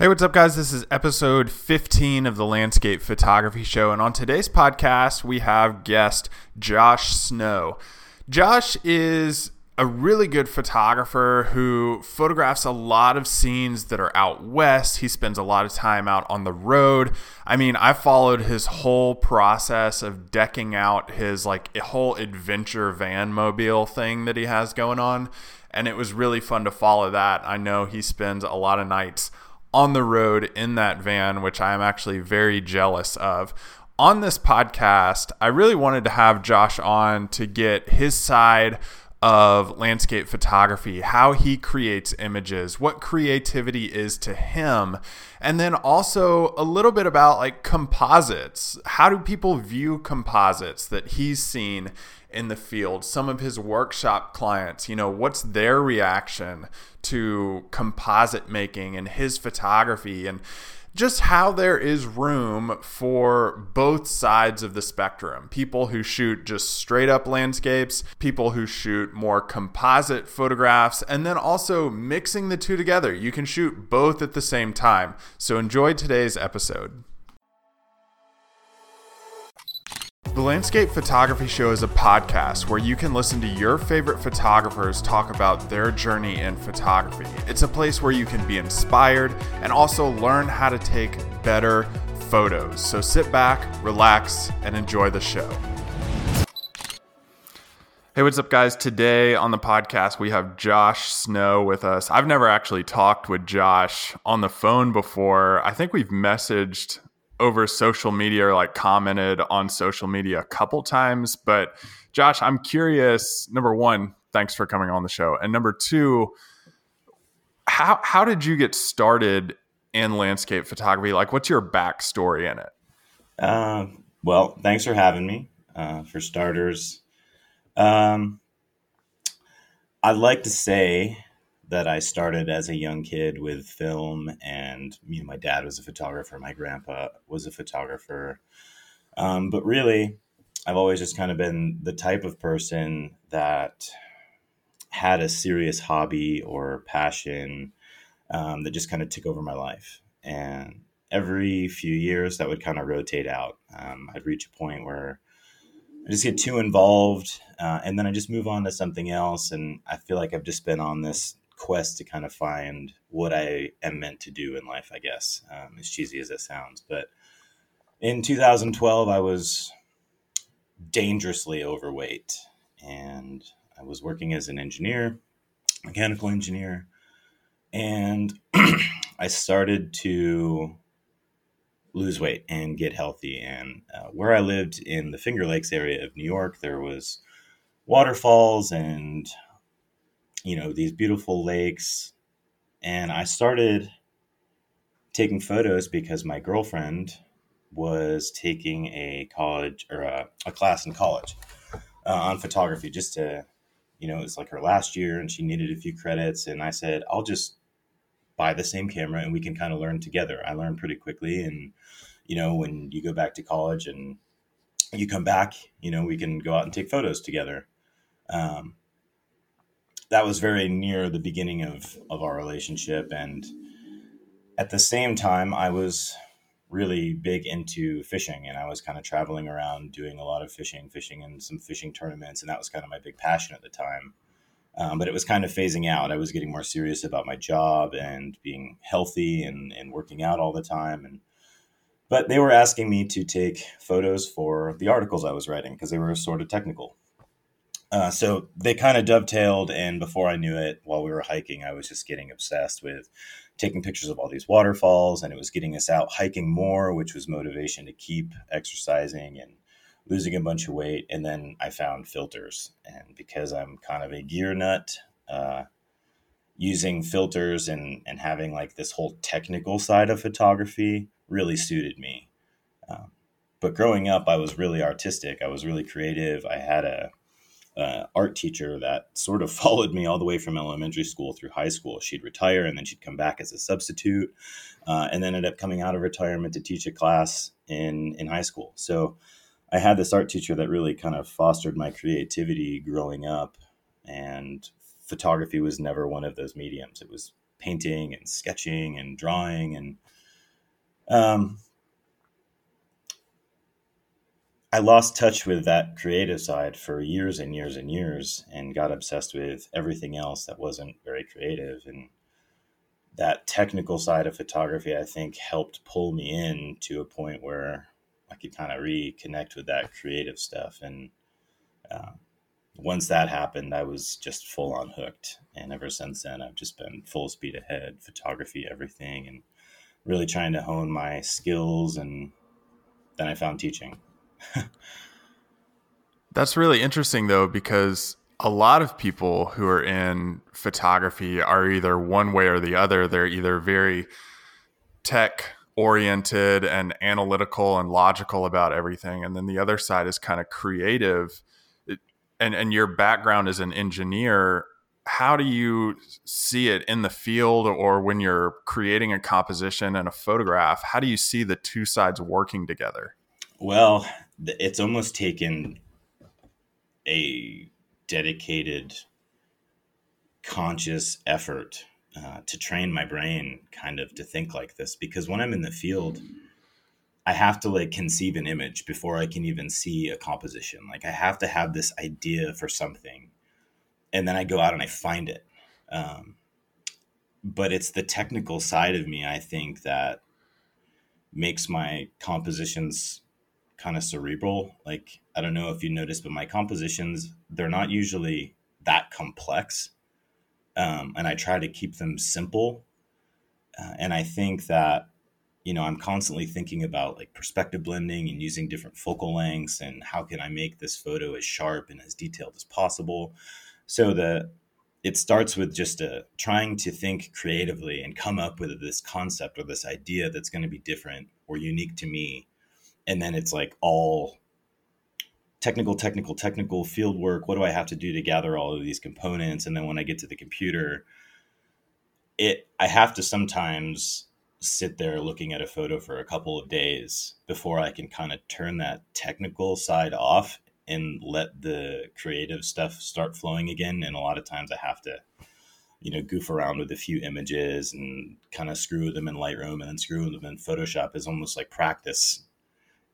Hey, what's up, guys? This is episode 15 of the Landscape Photography Show. And on today's podcast, we have guest Josh Snow. Josh is a really good photographer who photographs a lot of scenes that are out west. He spends a lot of time out on the road. I mean, I followed his whole process of decking out his like whole adventure van mobile thing that he has going on. And it was really fun to follow that. I know he spends a lot of nights on the road in that van, which I am actually very jealous of. On this podcast, I really wanted to have Josh on to get his side of landscape photography, how he creates images, what creativity is to him, and then also a little bit about like composites. How do people view composites that he's seen in the field? Some of his workshop clients, you know, what's their reaction to composite making and his photography and just how there is room for both sides of the spectrum. People who shoot just straight up landscapes, people who shoot more composite photographs, and then also mixing the two together. You can shoot both at the same time. So enjoy today's episode. The Landscape Photography Show is a podcast where you can listen to your favorite photographers talk about their journey in photography. It's a place where you can be inspired and also learn how to take better photos. So sit back, relax, and enjoy the show. Hey, what's up, guys? Today on the podcast, we have Josh Snow with us. I've never actually talked with Josh on the phone before. I think we've messaged over social media or like commented on social media a couple times. But Josh, I'm curious. Number one, thanks for coming on the show, and number two, how how did you get started in landscape photography? Like, what's your backstory in it? Uh, well, thanks for having me. Uh, for starters, um, I'd like to say that I started as a young kid with film, and you know, my dad was a photographer, my grandpa was a photographer. Um, but really, I've always just kind of been the type of person that had a serious hobby or passion um, that just kind of took over my life. And every few years, that would kind of rotate out. Um, I'd reach a point where I just get too involved, uh, and then I just move on to something else. And I feel like I've just been on this quest to kind of find what I am meant to do in life, I guess, um, as cheesy as it sounds. But in 2012, I was dangerously overweight and I was working as an engineer, mechanical engineer, and I started to lose weight and get healthy. And uh, where I lived in the Finger Lakes area of New York, there was waterfalls and you know, these beautiful lakes. And I started taking photos because my girlfriend was taking a college or a, a class in college uh, on photography just to, you know, it's like her last year and she needed a few credits. And I said, I'll just buy the same camera and we can kind of learn together. I learned pretty quickly. And, you know, when you go back to college and you come back, you know, we can go out and take photos together. Um, that was very near the beginning of of our relationship. And at the same time i was really big into fishing and i was kind of traveling around doing a lot of fishing fishing in some fishing tournaments and that was kind of my big passion at the time. Um, but it was kind of phasing out. I was getting more serious about my job and being healthy and, and working out all the time. And but they were asking me to take photos for the articles i was writing because they were sort of technical uh, so they kind of dovetailed, and before I knew it, while we were hiking, I was just getting obsessed with taking pictures of all these waterfalls, and it was getting us out hiking more, which was motivation to keep exercising and losing a bunch of weight. And then I found filters, and because I'm kind of a gear nut, uh, using filters and and having like this whole technical side of photography really suited me. Um, but growing up, I was really artistic. I was really creative. I had a uh, art teacher that sort of followed me all the way from elementary school through high school. She'd retire and then she'd come back as a substitute, uh, and then ended up coming out of retirement to teach a class in in high school. So I had this art teacher that really kind of fostered my creativity growing up, and photography was never one of those mediums. It was painting and sketching and drawing and um, I lost touch with that creative side for years and years and years and got obsessed with everything else that wasn't very creative. And that technical side of photography, I think, helped pull me in to a point where I could kind of reconnect with that creative stuff. And uh, once that happened, I was just full on hooked. And ever since then, I've just been full speed ahead, photography, everything, and really trying to hone my skills. And then I found teaching. That's really interesting, though, because a lot of people who are in photography are either one way or the other. They're either very tech oriented and analytical and logical about everything. And then the other side is kind of creative. And, and your background as an engineer, how do you see it in the field or when you're creating a composition and a photograph? How do you see the two sides working together? Well, it's almost taken a dedicated conscious effort uh, to train my brain kind of to think like this because when i'm in the field i have to like conceive an image before i can even see a composition. Like i have to have this idea for something and then i go out and i find it. Um, but it's the technical side of me i think that makes my compositions kind of cerebral. Like I don't know if you noticed, but my compositions they're not usually that complex, um, and I try to keep them simple. Uh, and I think that you know I'm constantly thinking about like perspective blending and using different focal lengths and how can I make this photo as sharp and as detailed as possible. So that it starts with just a, uh, trying to think creatively and come up with this concept or this idea that's going to be different or unique to me and then it's like all technical technical technical field work. What do i have to do to gather all of these components? And then when i get to the computer it i have to sometimes sit there looking at a photo for a couple of days before i can kind of turn that technical side off and let the creative stuff start flowing again. And a lot of times i have to you know goof around with a few images and kind of screw them in lightroom and then screw them in photoshop. Is almost like practice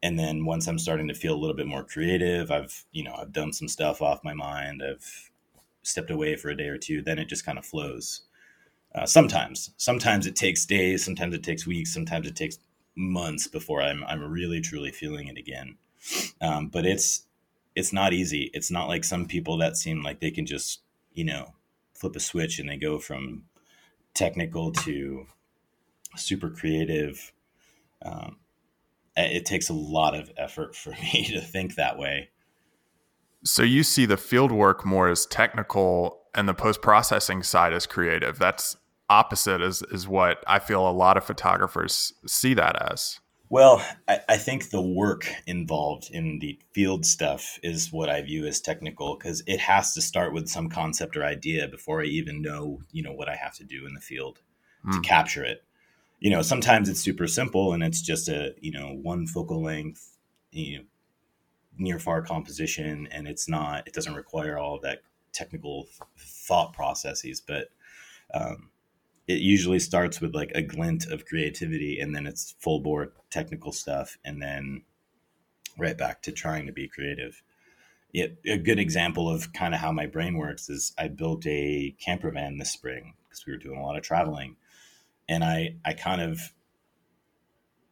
and then once i'm starting to feel a little bit more creative i've you know i've done some stuff off my mind. I've stepped away for a day or two then it just kind of flows. Uh, sometimes. Sometimes it takes days sometimes it takes weeks sometimes it takes months before i'm, I'm really truly feeling it again. Um, but it's it's not easy. It's not like some people that seem like they can just you know flip a switch and they go from technical to super creative. Um, it takes a lot of effort for me to think that way. So you see the field work more as technical and the post processing side as creative. That's opposite is is what I feel a lot of photographers see that as. Well, I, I think the work involved in the field stuff is what I view as technical because it has to start with some concept or idea before I even know, you know, what I have to do in the field mm. to hmm. capture it you know, sometimes it's super simple and it's just a, you know, one focal length, you know, near far composition and it's not, it doesn't require all of that technical thought processes, but um, it usually starts with like a glint of creativity and then it's full board technical stuff and then right back to trying to be creative. It, a good example of kind of how my brain works is I built a camper van this spring because we were doing a lot of traveling and I I kind of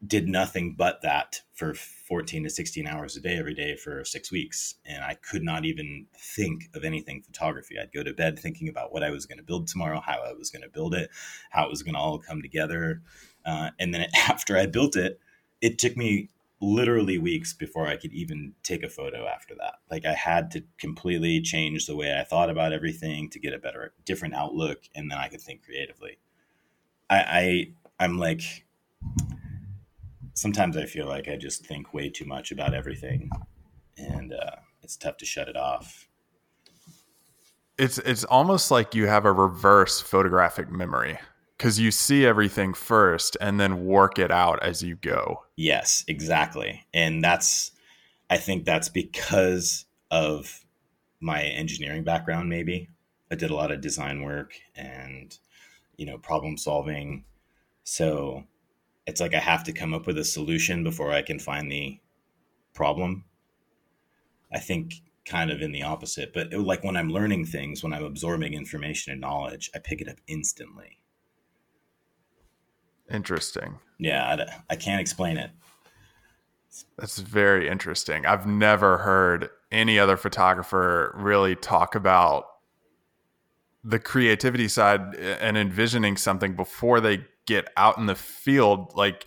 did nothing but that for 14 to 16 hours a day every day for six weeks. And i could not even think of anything photography. I'd go to bed thinking about what i was going to build tomorrow how i was going to build it how it was going to all come together. Uh, and then after i built it it took me literally weeks before i could even take a photo after that. Like i had to completely change the way i thought about everything to get a better different outlook and then i could think creatively I, I I'm like sometimes I feel like I just think way too much about everything, and uh, it's tough to shut it off. It's it's almost like you have a reverse photographic memory because you see everything first and then work it out as you go. Yes, exactly, and that's I think that's because of my engineering background. Maybe I did a lot of design work and you know, problem solving. So it's like I have to come up with a solution before I can find the problem. I think kind of in the opposite, but it, like when I'm learning things, when I'm absorbing information and knowledge, I pick it up instantly. Interesting. Yeah, I, I can't explain it. That's very interesting. I've never heard any other photographer really talk about the creativity side and envisioning something before they get out in the field. Like,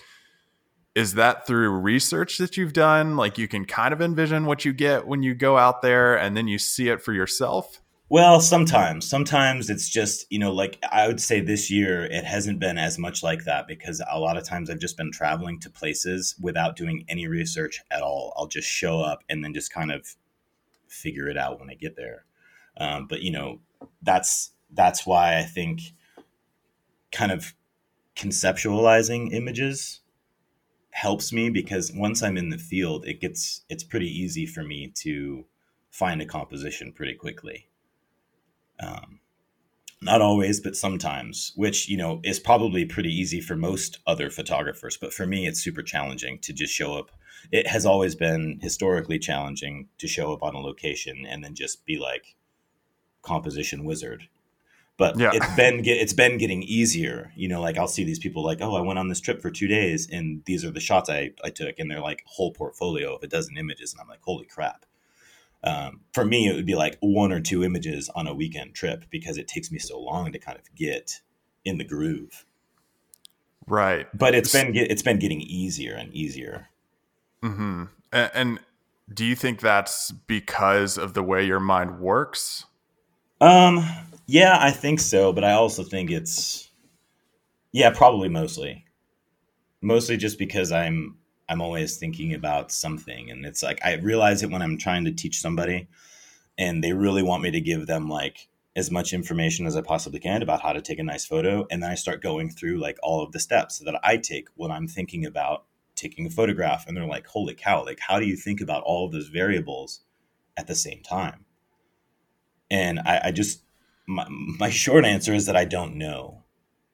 is that through research that you've done? Like, you can kind of envision what you get when you go out there and then you see it for yourself? Well, sometimes. Sometimes it's just, you know, like I would say this year, it hasn't been as much like that because a lot of times I've just been traveling to places without doing any research at all. I'll just show up and then just kind of figure it out when I get there. Um, but, you know, that's that's why I think kind of conceptualizing images helps me because once I'm in the field, it gets it's pretty easy for me to find a composition pretty quickly. Um, not always, but sometimes, which you know is probably pretty easy for most other photographers. But for me, it's super challenging to just show up. It has always been historically challenging to show up on a location and then just be like composition wizard. But yeah. it's been it's been getting easier. You know, like I'll see these people like, oh, I went on this trip for two days, and these are the shots I, I took, and they're like whole portfolio of a dozen images, and I'm like, holy crap um, for me, it would be like one or two images on a weekend trip because it takes me so long to kind of get in the groove. Right. But it's been it's been getting easier and easier. Hmm. And, and do you think that's because of the way your mind works? Um. Yeah, I think so. But I also think it's yeah, probably mostly, mostly just because I'm I'm always thinking about something. And it's like, I realize it when I'm trying to teach somebody and they really want me to give them like as much information as I possibly can about how to take a nice photo. And then I start going through like all of the steps that I take when I'm thinking about taking a photograph. And they're like, holy cow, like, how do you think about all of those variables at the same time? And I, I just, my, my short answer is that I don't know.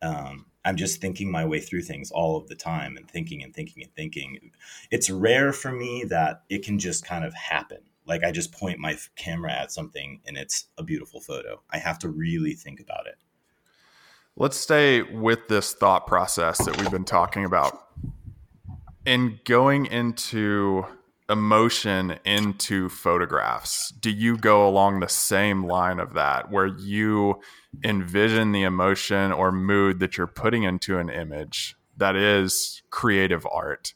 Um, I'm just thinking my way through things all of the time and thinking and thinking and thinking. It's rare for me that it can just kind of happen. Like I just point my camera at something and it's a beautiful photo. I have to really think about it. Let's stay with this thought process that we've been talking about. In going into emotion into photographs, do you go along the same line of that where you envision the emotion or mood that you're putting into an image that is creative art?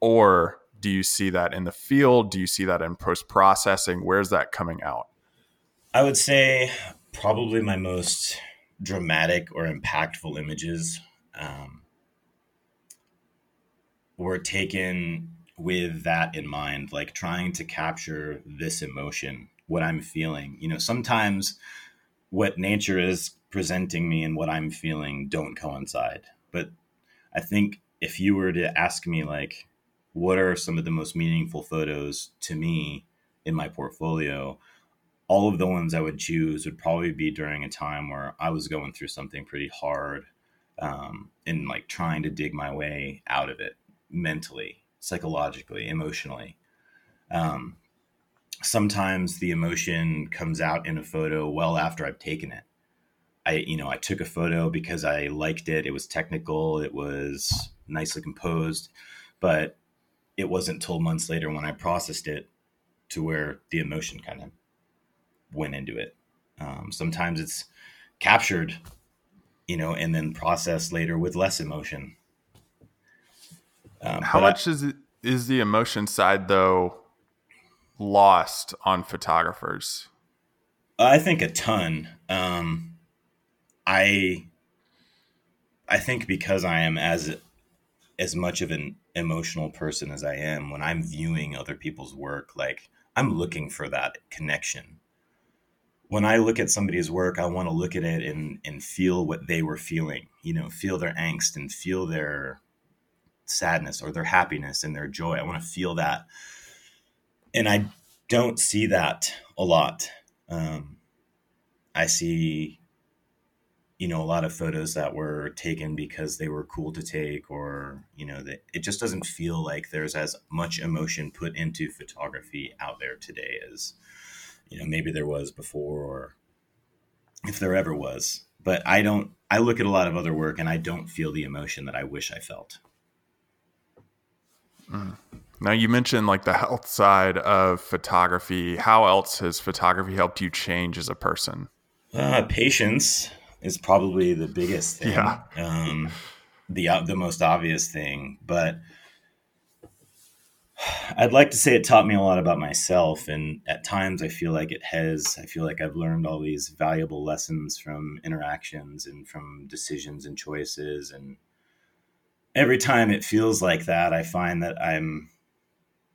Or do you see that in the field? Do you see that in post processing? Where's that coming out? I would say probably my most dramatic or impactful images um, were taken with that in mind, like trying to capture this emotion, what I'm feeling. You know, sometimes what nature is presenting me and what I'm feeling don't coincide. But I think if you were to ask me, like, what are some of the most meaningful photos to me in my portfolio? All of the ones I would choose would probably be during a time where I was going through something pretty hard um, and like trying to dig my way out of it mentally, psychologically, emotionally. Um, sometimes the emotion comes out in a photo well after I've taken it. I, you know, I took a photo because I liked it. It was technical. It was nicely composed, but it wasn't till months later when I processed it to where the emotion kind of went into it. Um, sometimes it's captured, you know, and then processed later with less emotion. Um, How much I, is it, is the emotion side though lost on photographers? I think a ton. Um, I I think because I am as as much of an emotional person as I am, when I'm viewing other people's work, like I'm looking for that connection. When I look at somebody's work, I want to look at it and and feel what they were feeling. You know, feel their angst and feel their sadness or their happiness and their joy. I want to feel that and I don't see that a lot. Um, I see you know a lot of photos that were taken because they were cool to take or you know that it just doesn't feel like there's as much emotion put into photography out there today as you know maybe there was before or if there ever was but i don't i look at a lot of other work and i don't feel the emotion that i wish i felt mm. now you mentioned like the health side of photography how else has photography helped you change as a person uh, patience is probably the biggest thing. Yeah. Um, the uh, the most obvious thing, but I'd like to say it taught me a lot about myself, and at times I feel like it has. I feel like I've learned all these valuable lessons from interactions and from decisions and choices, and every time it feels like that, I find that I'm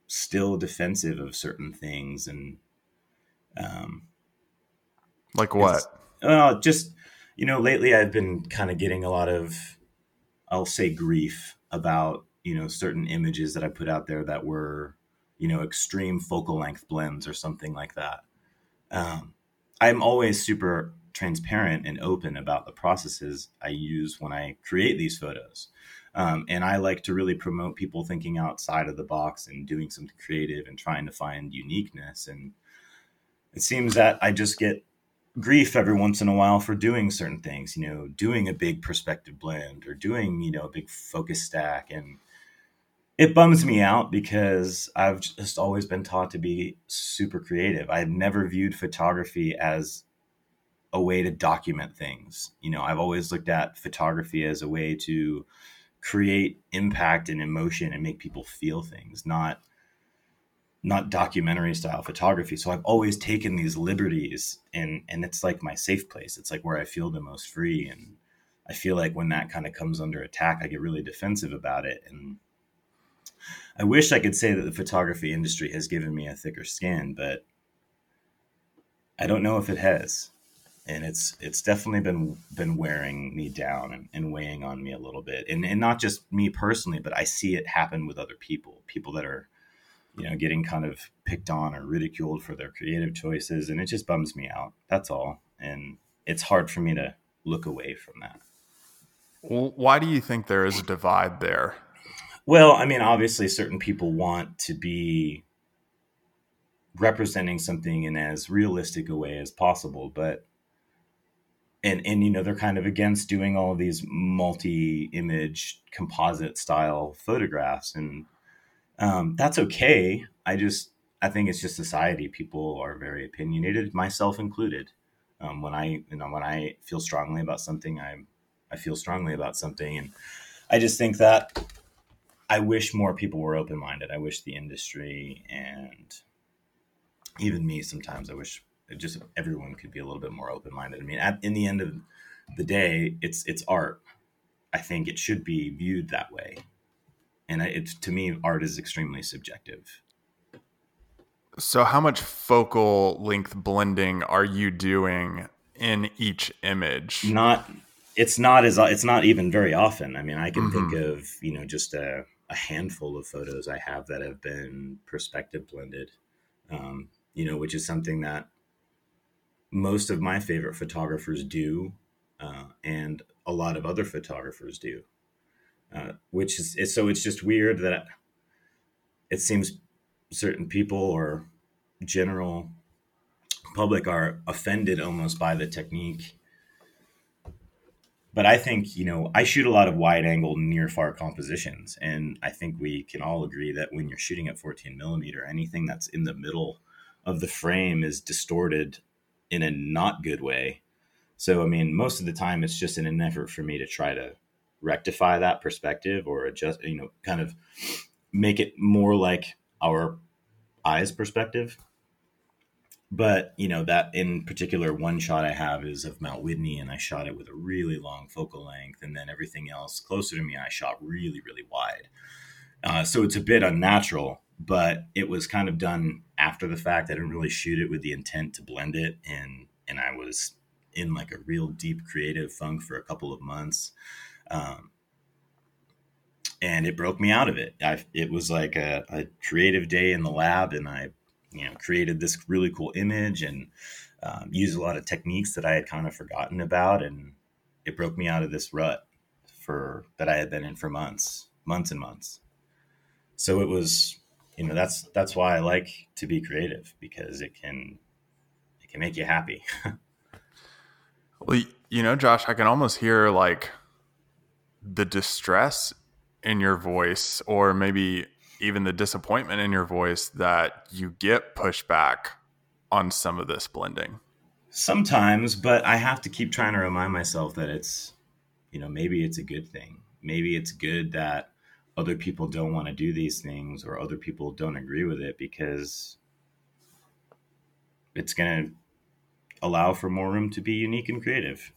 still defensive of certain things, and um, like what? Well, just you know, lately I've been kind of getting a lot of, I'll say, grief about, you know, certain images that I put out there that were, you know, extreme focal length blends or something like that. Um, I'm always super transparent and open about the processes I use when I create these photos. Um, and I like to really promote people thinking outside of the box and doing something creative and trying to find uniqueness. And it seems that I just get grief every once in a while for doing certain things, you know, doing a big perspective blend or doing, you know, a big focus stack. And it bums me out because I've just always been taught to be super creative. I've never viewed photography as a way to document things. You know, I've always looked at photography as a way to create impact and emotion and make people feel things, not not documentary style photography. So I've always taken these liberties and and it's like my safe place. It's like where I feel the most free and I feel like when that kind of comes under attack, I get really defensive about it and I wish I could say that the photography industry has given me a thicker skin, but I don't know if it has. And it's it's definitely been been wearing me down and, and weighing on me a little bit. And and not just me personally, but I see it happen with other people, people that are you know, getting kind of picked on or ridiculed for their creative choices. And it just bums me out. That's all. And it's hard for me to look away from that. why do you think there is a divide there? Well, I mean, obviously, certain people want to be representing something in as realistic a way as possible, but and and you know they're kind of against doing all these multi-image composite style photographs and um, that's okay. I just I think it's just society. People are very opinionated, myself included. Um, when I you know when I feel strongly about something, I I feel strongly about something, and I just think that I wish more people were open minded. I wish the industry and even me sometimes I wish just everyone could be a little bit more open minded. I mean, at, in the end of the day, it's it's art. I think it should be viewed that way and it's to me art is extremely subjective so how much focal length blending are you doing in each image not it's not as it's not even very often i mean i can mm-hmm. think of you know just a, a, handful of photos i have that have been perspective blended um, you know which is something that most of my favorite photographers do uh, and a lot of other photographers do. Uh, which is, is so it's just weird that it seems certain people or general public are offended almost by the technique. But i think you know i shoot a lot of wide angle near far compositions and i think we can all agree that when you're shooting at 14 millimeter anything that's in the middle of the frame is distorted in a not good way so i mean most of the time it's just in an effort for me to try to rectify that perspective or adjust, you know, kind of make it more like our eyes perspective. But, you know, that in particular, one shot I have is of Mount Whitney, and I shot it with a really long focal length. And then everything else closer to me, I shot really, really wide. Uh, so it's a bit unnatural, but it was kind of done after the fact. I didn't really shoot it with the intent to blend it. And, and I was in like a real deep creative funk for a couple of months. Um, and it broke me out of it. I, it was like a, a, creative day in the lab, and I, you know, created this really cool image and um, used a lot of techniques that I had kind of forgotten about, and it broke me out of this rut for that I had been in for months, months and months. So it was, you know, that's that's why I like to be creative because it can it can make you happy. well, you know, Josh, I can almost hear like the distress in your voice or maybe even the disappointment in your voice that you get pushback on some of this blending. Sometimes, but I have to keep trying to remind myself that it's, you know, maybe it's a good thing. Maybe it's good that other people don't want to do these things or other people don't agree with it because it's going to allow for more room to be unique and creative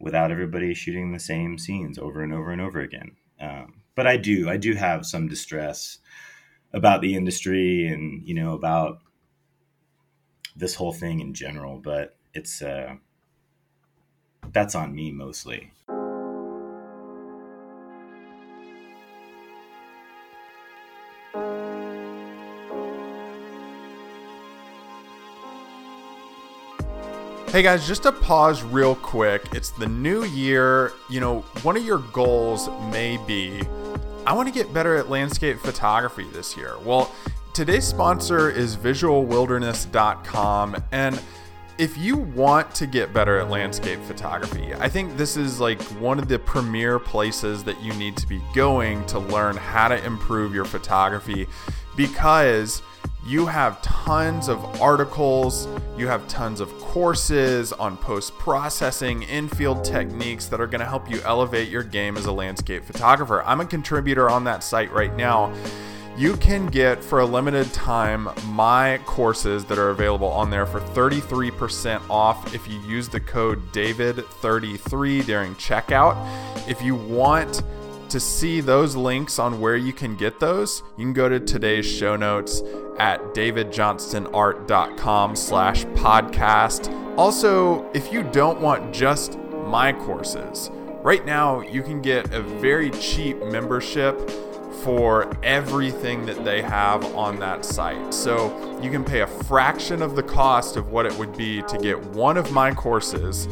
without everybody shooting the same scenes over and over and over again. Um, but I do, I do have some distress about the industry and you know about this whole thing in general. But it's uh, that's on me mostly. Hey guys, just to pause real quick. It's the new year. You know, one of your goals may be I want to get better at landscape photography this year. Well, today's sponsor is visualwilderness.com and if you want to get better at landscape photography, I think this is like one of the premier places that you need to be going to learn how to improve your photography because you have tons of articles, you have tons of courses on post processing, in-field techniques that are going to help you elevate your game as a landscape photographer. I'm a contributor on that site right now. You can get for a limited time my courses that are available on there for 33% off if you use the code DAVID33 during checkout. If you want to see those links on where you can get those, you can go to today's show notes at davidjohnstonart.com slash podcast. Also, if you don't want just my courses, right now you can get a very cheap membership for everything that they have on that site. So you can pay a fraction of the cost of what it would be to get one of my courses,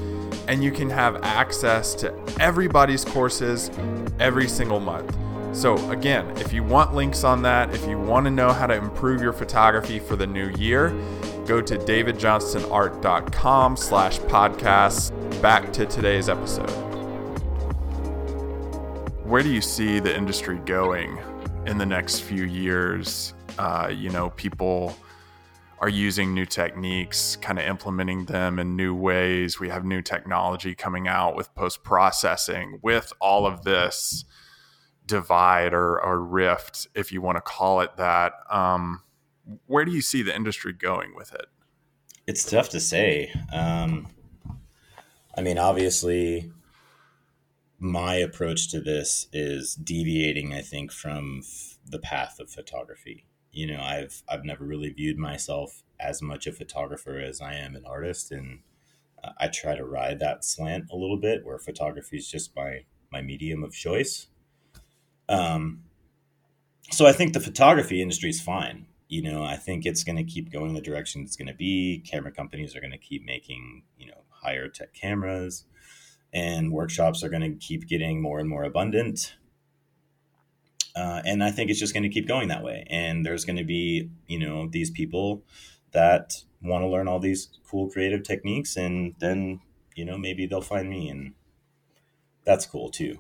and you can have access to everybody's courses every single month. So, again, if you want links on that, if you want to know how to improve your photography for the new year, go to davidjohnstonart.com slash podcasts. Back to today's episode. Where do you see the industry going in the next few years? Uh, you know, people are using new techniques, kind of implementing them in new ways. We have new technology coming out with post processing, with all of this divide or, or rift, if you want to call it that. Um, where do you see the industry going with it? It's tough to say. Um, I mean, obviously, my approach to this is deviating, I think, from f- the path of photography. You know, I've I've never really viewed myself as much a photographer as I am an artist, and uh, I try to ride that slant a little bit, where photography is just my my medium of choice. Um, so I think the photography industry is fine. You know, I think it's going to keep going the direction it's going to be. Camera companies are going to keep making, you know, higher tech cameras, and workshops are going to keep getting more and more abundant. Uh, and I think it's just going to keep going that way. And there's going to be, you know, these people that want to learn all these cool creative techniques, and then, you know, maybe they'll find me, and that's cool too.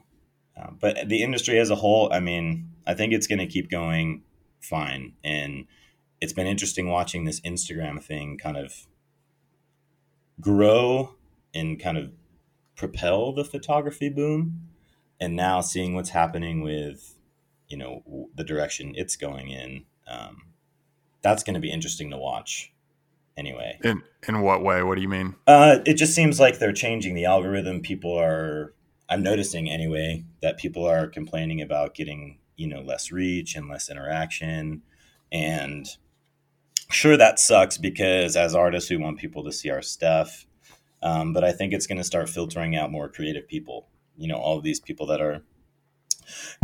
Um, but the industry as a whole, I mean, I think it's going to keep going fine. And it's been interesting watching this Instagram thing kind of grow and kind of propel the photography boom. And now seeing what's happening with, you know, the direction it's going in, um, that's going to be interesting to watch anyway. In in what way? What do you mean? Uh, it just seems like they're changing the algorithm. People are I'm noticing anyway that people are complaining about getting you know less reach and less interaction, and sure that sucks because as artists we want people to see our stuff, um, but I think it's going to start filtering out more creative people. You know, all of these people that are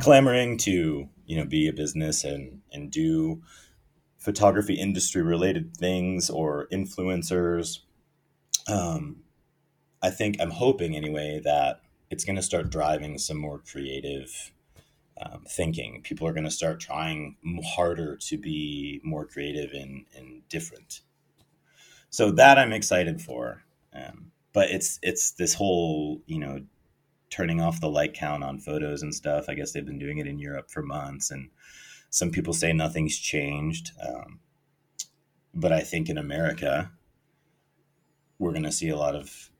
clamoring to you know be a business and and do photography industry related things or influencers. Um, I think I'm hoping anyway that it's going to start driving some more creative um, thinking. People are going to start trying harder to be more creative and, and different. So that I'm excited for. Um, but it's it's this whole you know turning off the like count on photos and stuff. I guess they've been doing it in Europe for months, and some people say nothing's changed. Um, but I think in America, we're going to see a lot of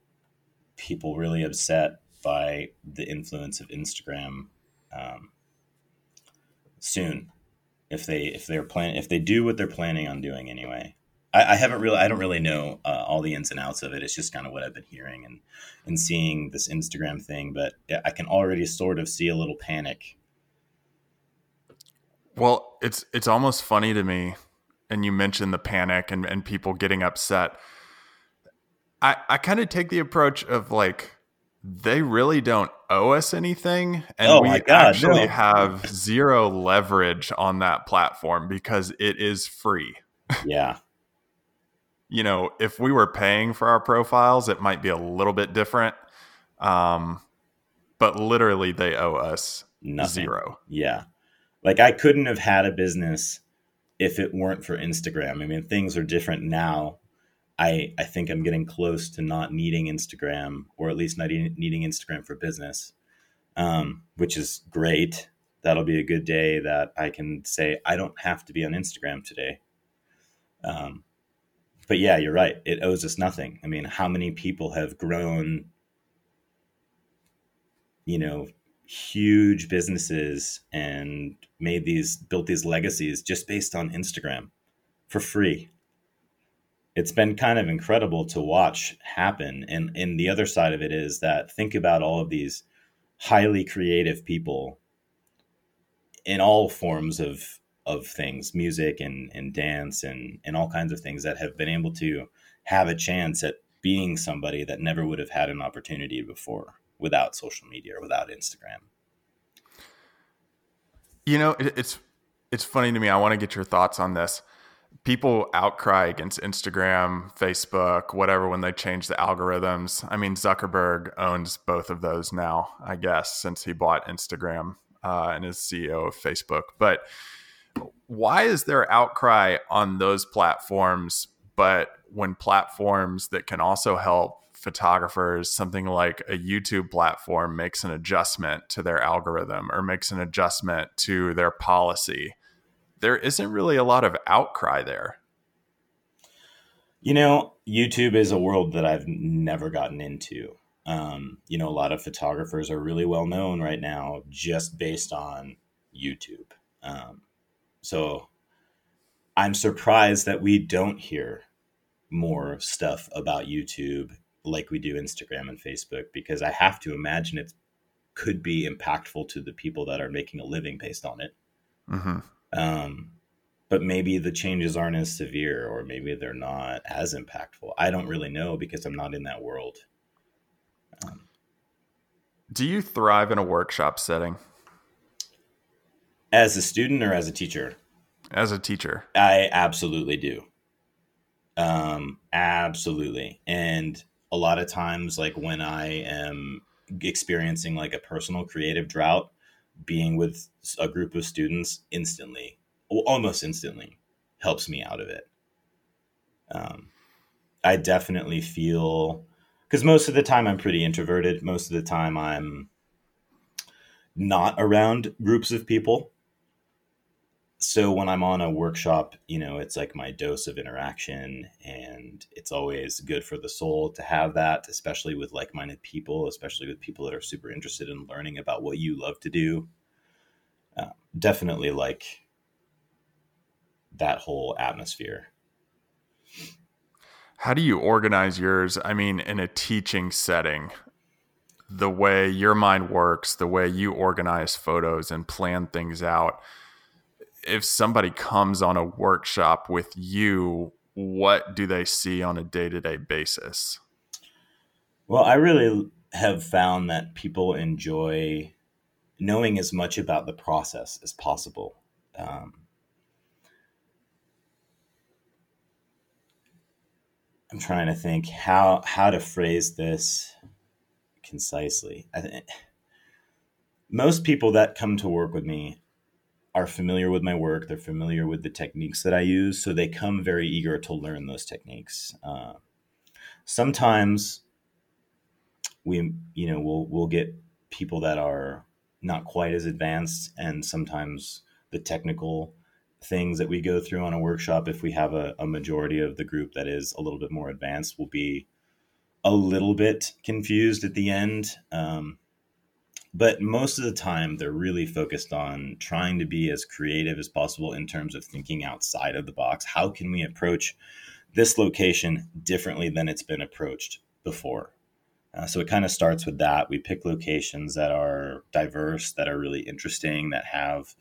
people really upset by the influence of Instagram um, soon if they if they're plan if they do what they're planning on doing anyway. I, I haven't really I don't really know uh, all the ins and outs of it. It's just kind of what I've been hearing and and seeing this Instagram thing, but I can already sort of see a little panic. Well, it's it's almost funny to me, and you mentioned the panic and, and people getting upset. I, I kind of take the approach of like they really don't owe us anything and Oh we God, actually no. have zero leverage on that platform because it is free Yeah, you know if we were paying for our profiles it might be a little bit different um, but literally they owe us nothing. zero Yeah. Like I couldn't have had a business if it weren't for Instagram. I mean, things are different now. I I think I'm getting close to not needing Instagram, or at least not needing Instagram for business, um, which is great. That'll be a good day that I can say I don't have to be on Instagram today. Um, but yeah, you're right. It owes us nothing. I mean, how many people have grown, you know, huge businesses and made these built these legacies just based on Instagram for free. It's been kind of incredible to watch happen. And and the other side of it is that think about all of these highly creative people in all forms of of things, music and, and dance and, and all kinds of things that have been able to have a chance at being somebody that never would have had an opportunity before without social media or without Instagram. You know, it, it's it's funny to me. I want to get your thoughts on this. People outcry against Instagram, Facebook, whatever when they change the algorithms. I mean, Zuckerberg owns both of those now, I guess, since he bought Instagram uh, and is CEO of Facebook. But why is there outcry on those platforms? But when platforms that can also help photographers, something like a YouTube platform makes an adjustment to their algorithm or makes an adjustment to their policy, there isn't really a lot of outcry there. You know, YouTube is a world that I've never gotten into. Um, you know, a lot of photographers are really well known right now just based on YouTube. Um, so I'm surprised that we don't hear more stuff about YouTube like we do Instagram and Facebook because I have to imagine it could be impactful to the people that are making a living based on it. Mm-hmm. Um, but maybe the changes aren't as severe or maybe they're not as impactful. I don't really know because I'm not in that world. Um, Do you thrive in a workshop setting as a student or as a teacher, as a teacher? I absolutely do. Um, absolutely. And a lot of times, like when I am experiencing like a personal creative drought, being with a group of students instantly, almost instantly, helps me out of it. Um, I definitely feel because most of the time I'm pretty introverted. Most of the time I'm not around groups of people. So when I'm on a workshop, you know, it's like my dose of interaction and it's always good for the soul to have that, especially with like-minded people, especially with people that are super interested in learning about what you love to do. Uh, definitely like that whole atmosphere. How do you organize yours? I mean, in a teaching setting, the way your mind works, the way you organize photos and plan things out. If somebody comes on a workshop with you, what do they see on a day to day basis? Well, I really have found that people enjoy knowing as much about the process as possible. Um, I'm trying to think how how to phrase this concisely. I think most people that come to work with me are familiar with my work. They're familiar with the techniques that I use, so they come very eager to learn those techniques. Uh, sometimes we, you know, we'll we'll get people that are not quite as advanced, and sometimes the technical things that we go through on a workshop, if we have a, a majority of the group that is a little bit more advanced, will be a little bit confused at the end. Um, but most of the time, they're really focused on trying to be as creative as possible in terms of thinking outside of the box. How can we approach this location differently than it's been approached before? Uh, so it kind of starts with that. We pick locations that are diverse, that are really interesting, that have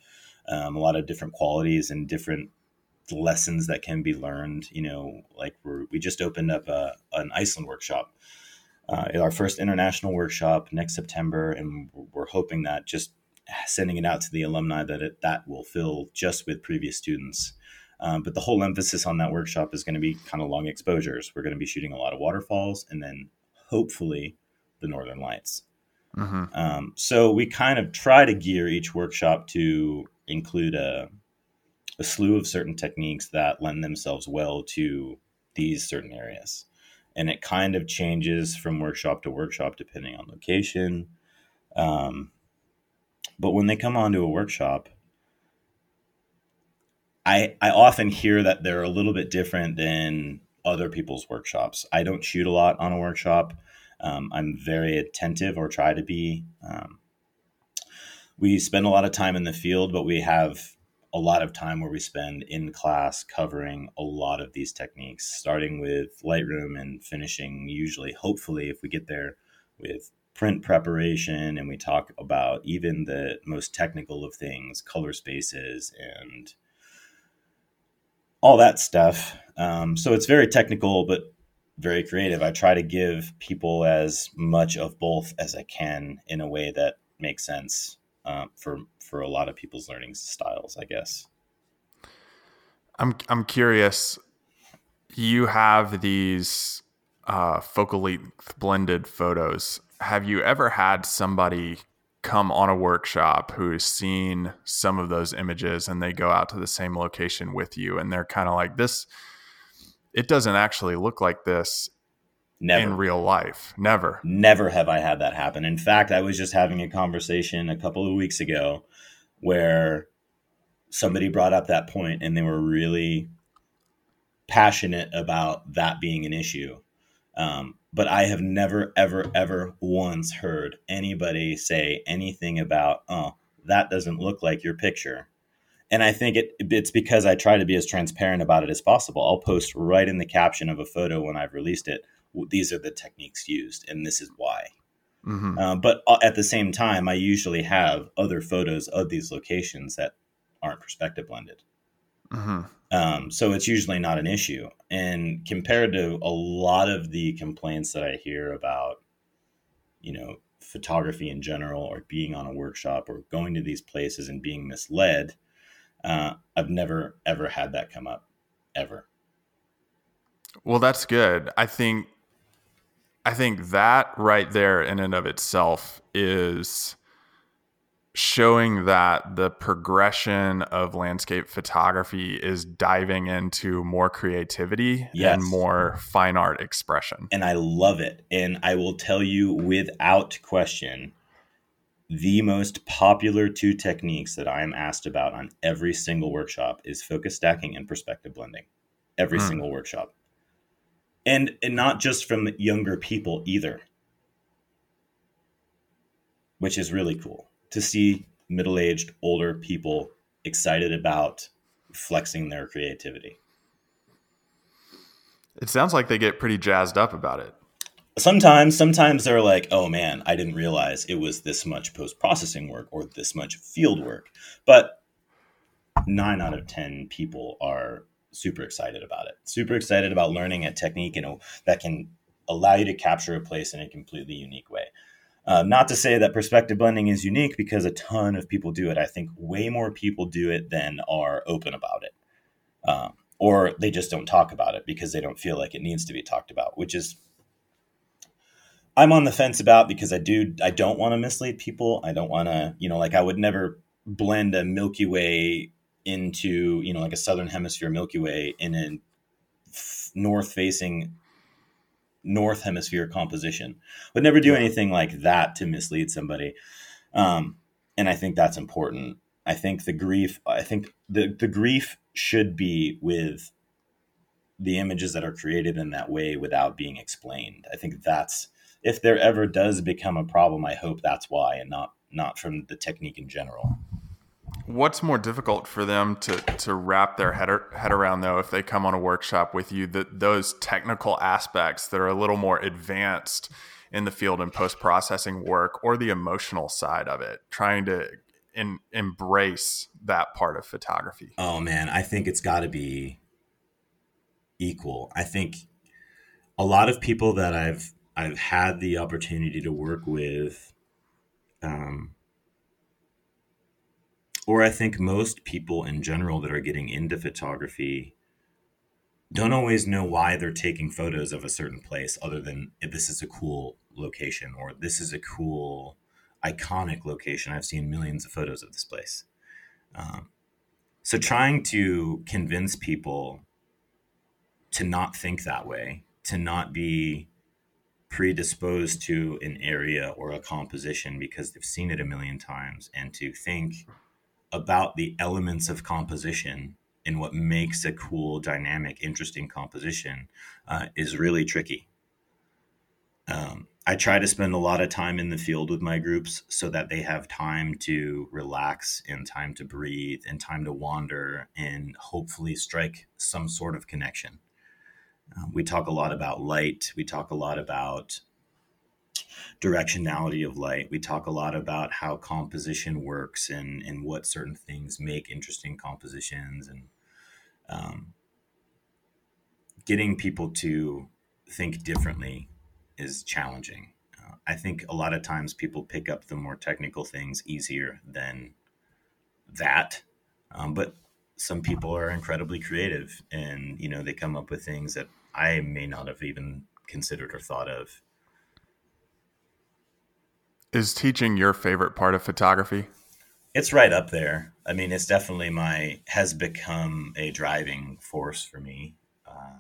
um, a lot of different qualities and different lessons that can be learned. You know, like we just opened up a, an Iceland workshop, uh, our first international workshop next September, and we're hoping that just sending it out to the alumni that it, that will fill just with previous students. Um, but the whole emphasis on that workshop is going to be kind of long exposures. We're going to be shooting a lot of waterfalls and then hopefully the northern lights. Mm-hmm. Um, so we kind of try to gear each workshop to include a, a slew of certain techniques that lend themselves well to these certain areas. And it kind of changes from workshop to workshop depending on location. Um, but when they come onto a workshop, I, I often hear that they're a little bit different than other people's workshops. I don't shoot a lot on a workshop. Um, I'm very attentive or try to be. Um, we spend a lot of time in the field, but we have a lot of time where we spend in class covering a lot of these techniques, starting with Lightroom and finishing usually, hopefully, if we get there with print preparation and we talk about even the most technical of things, color spaces and all that stuff. Um, so it's very technical, but very creative. I try to give people as much of both as I can in a way that makes sense uh, for for a lot of people's learning styles, I guess. I'm I'm curious. You have these uh, focal length blended photos. Have you ever had somebody come on a workshop who's seen some of those images and they go out to the same location with you and they're kind of like this it doesn't actually look like this Never. in real life. Never. Never have I had that happen. In fact, I was just having a conversation a couple of weeks ago where somebody brought up that point and they were really passionate about that being an issue. Um, but I have never, ever, ever once heard anybody say anything about, oh, that doesn't look like your picture. And I think it, it's because I try to be as transparent about it as possible. I'll post right in the caption of a photo when I've released it these are the techniques used and this is why. Mm-hmm. Uh, but uh, at the same time, I usually have other photos of these locations that aren't perspective blended. Mm-hmm. Um, so it's usually not an issue. And compared to a lot of the complaints that I hear about, you know, photography in general or being on a workshop or going to these places and being misled, uh, I've never, ever had that come up, ever. Well, that's good. I think I think that right there in and of itself is showing that the progression of landscape photography is diving into more creativity yes. and more fine art expression. And I love it. And I will tell you without question, the most popular two techniques that I am asked about on every single workshop is focus stacking and perspective blending. Every mm. single workshop and and not just from younger people either. Which is really cool to see middle-aged older people excited about flexing their creativity. It sounds like they get pretty jazzed up about it. Sometimes sometimes they're like oh man i didn't realize it was this much post-processing work or this much field work. But nine out of ten people are super excited about it. Super excited about learning a technique you know, that can allow you to capture a place in a completely unique way. Uh, not to say that perspective blending is unique because a ton of people do it. I think way more people do it than are open about it. Um, or they just don't talk about it because they don't feel like it needs to be talked about, which is I'm on the fence about because I do I don't want to mislead people. I don't want to, you know, like I would never blend a Milky Way into, you know, like a southern hemisphere Milky Way in a north facing north hemisphere composition. Would never do anything like that to mislead somebody. Um, and I think that's important. I think the grief I think the the grief should be with the images that are created in that way without being explained. I think that's if there ever does become a problem, I hope that's why and not not from the technique in general. What's more difficult for them to, to wrap their head, head around, though, if they come on a workshop with you, that those technical aspects that are a little more advanced in the field and post processing work, or the emotional side of it, trying to in, embrace that part of photography? Oh man, I think it's got to be equal. I think a lot of people that I've I've had the opportunity to work with, um, or I think most people in general that are getting into photography don't always know why they're taking photos of a certain place other than this is a cool location or this is a cool iconic location. I've seen millions of photos of this place. Um, so trying to convince people to not think that way to not be predisposed to an area or a composition because they've seen it a million times and to think about the elements of composition and what makes a cool, dynamic, interesting composition uh, is really tricky. Um, I try to spend a lot of time in the field with my groups so that they have time to relax and time to breathe and time to wander and hopefully strike some sort of connection. Um, we talk a lot about light. We talk a lot about directionality of light. We talk a lot about how composition works and, and what certain things make interesting compositions and um, getting people to think differently is challenging. Uh, I think a lot of times people pick up the more technical things easier than that. Um, but some people are incredibly creative and, you know, they come up with things that I may not have even considered or thought of. Is teaching your favorite part of photography? It's right up there. I mean, it's definitely my has become a driving force for me. Uh,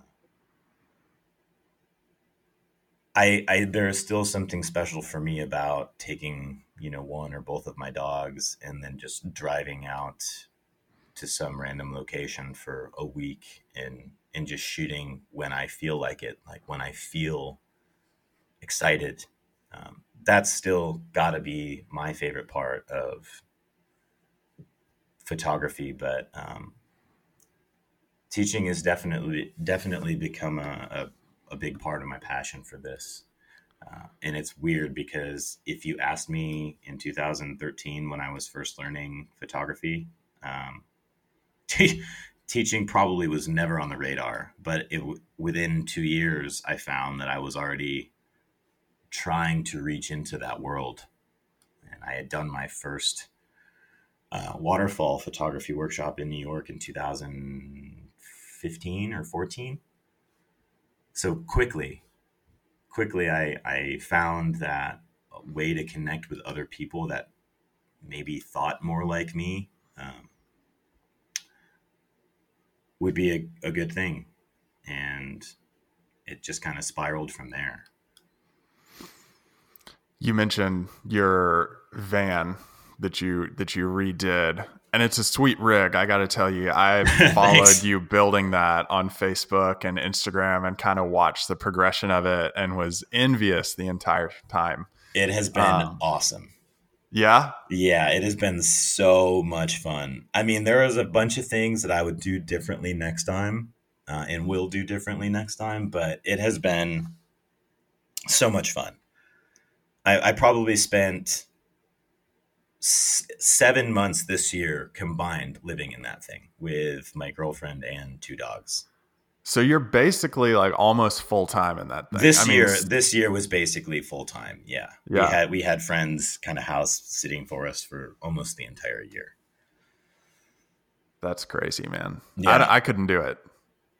I, I there is still something special for me about taking you know one or both of my dogs and then just driving out to some random location for a week and and just shooting when I feel like it, like when I feel excited. Um, that's still got to be my favorite part of photography, but um, teaching has definitely definitely become a, a, a, big part of my passion for this. Uh, and it's weird because if you asked me in 2013 when I was first learning photography, um, teaching probably was never on the radar, but it, within two years, I found that I was already trying to reach into that world. And I had done my first uh, waterfall photography workshop in New York in 2015 or 14. So quickly, quickly, I, I found that a way to connect with other people that maybe thought more like me. Um, would be a, a good thing. And it just kind of spiraled from there. You mentioned your van that you that you redid and it's a sweet rig i gotta tell you i followed you building that on facebook and instagram and kind of watched the progression of it and was envious the entire time it has been um, awesome yeah. Yeah, it has been so much fun. I mean, there is a bunch of things that I would do differently next time uh, and will do differently next time, but it has been so much fun. I, I probably spent s- seven months this year combined living in that thing with my girlfriend and two dogs. So you're basically like almost full time in that. Thing. This I year, this year was basically full time. Yeah. yeah, we had we had friends kind of house sitting for us for almost the entire year. That's crazy, man. Yeah. I, I couldn't do it.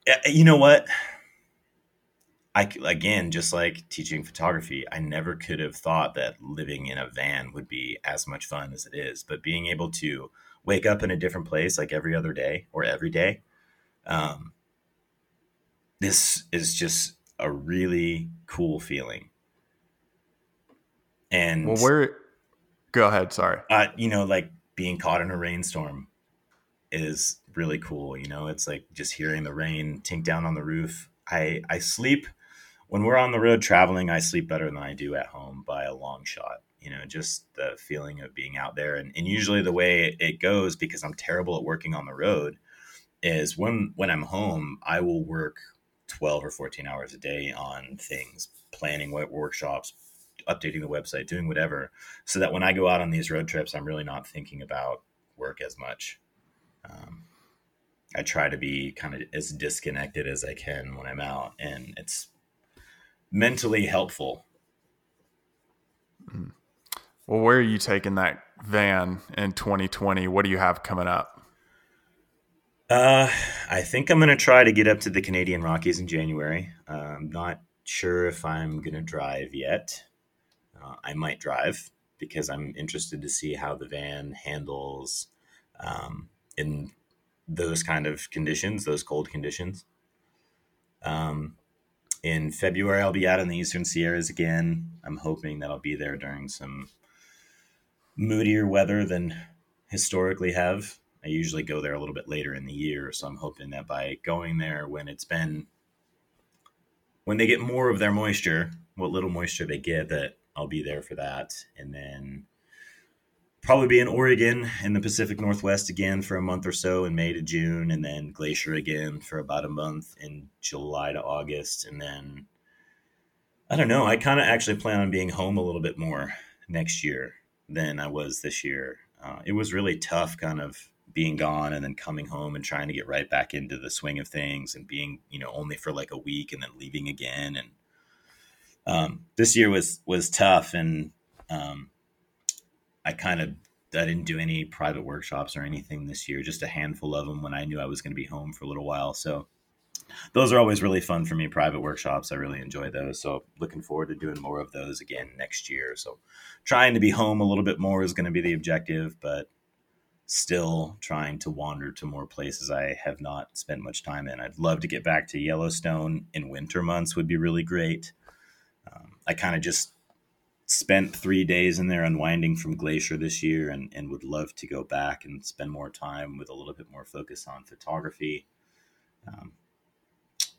Eh, eh, you know what? I again, just like teaching photography, I never could have thought that living in a van would be as much fun as it is. But being able to wake up in a different place like every other day or every day, um, this is just a really cool feeling. And well, where? Go ahead. Sorry. Uh, you know, like being caught in a rainstorm is really cool. You know, it's like just hearing the rain tink down on the roof. I I sleep when we're on the road traveling, I sleep better than I do at home by a long shot. You know, just the feeling of being out there. And, and usually the way it goes, because I'm terrible at working on the road, is when when I'm home, I will work 12 or 14 hours a day on things, planning workshops, updating the website, doing whatever, so that when I go out on these road trips, I'm really not thinking about work as much. Um, I try to be kind of as disconnected as I can when I'm out, and it's mentally helpful. Well, where are you taking that van in 2020? What do you have coming up? Uh, I think I'm going to try to get up to the Canadian Rockies in January. Uh, I'm not sure if I'm going to drive yet. Uh, I might drive because I'm interested to see how the van handles um, in those kind of conditions, those cold conditions. Um, in February, I'll be out in the Eastern Sierras again. I'm hoping that I'll be there during some moodier weather than historically have. I usually go there a little bit later in the year, so I'm hoping that by going there when it's been when they get more of their moisture, what little moisture they get, that I'll be there for that. And then probably be in Oregon in the Pacific Northwest again for a month or so in May to June, and then Glacier again for about a month in July to August. And then I don't know, I kind of actually plan on being home a little bit more next year than I was this year. Uh, it was really tough kind of being gone and then coming home and trying to get right back into the swing of things and being, you know, only for like a week and then leaving again. And um, this year was was tough and um, I kind of I didn't do any private workshops or anything this year, just a handful of them when I knew I was going to be home for a little while. So those are always really fun for me, private workshops. I really enjoy those. So looking forward to doing more of those again next year. So trying to be home a little bit more is going to be the objective, but still trying to wander to more places I have not spent much time in. I'd love to get back to Yellowstone in winter months would be really great. Um, I kind of just spent three days in there unwinding from Glacier this year and, and would love to go back and spend more time with a little bit more focus on photography. Um,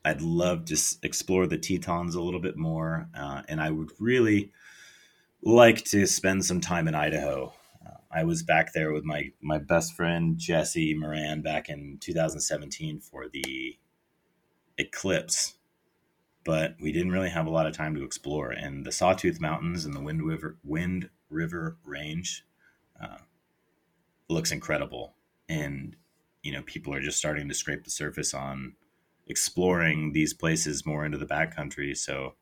I'd love to explore the Tetons a little bit more. Uh, and I would really like to spend some time in Idaho. Uh, I was back there with my, my best friend, Jesse Moran, back in 2017 for the eclipse but we didn't really have a lot of time to explore. And the Sawtooth Mountains and the Wind River, Wind River Range uh, looks incredible. And, you know, people are just starting to scrape the surface on exploring these places more into the backcountry. So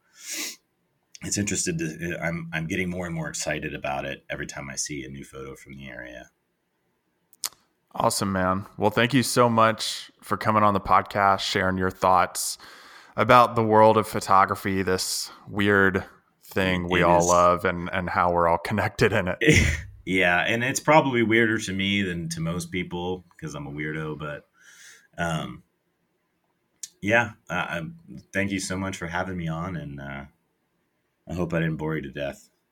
it's interested to, I'm, I'm getting more and more excited about it every time I see a new photo from the area. Awesome, man. Well, thank you so much for coming on the podcast, sharing your thoughts about the world of photography, this weird thing we it all is. love and and how we're all connected in it. yeah, and it's probably weirder to me than to most people because I'm a weirdo, but um yeah, uh, thank you so much for having me on and uh, I hope I didn't bore you to death.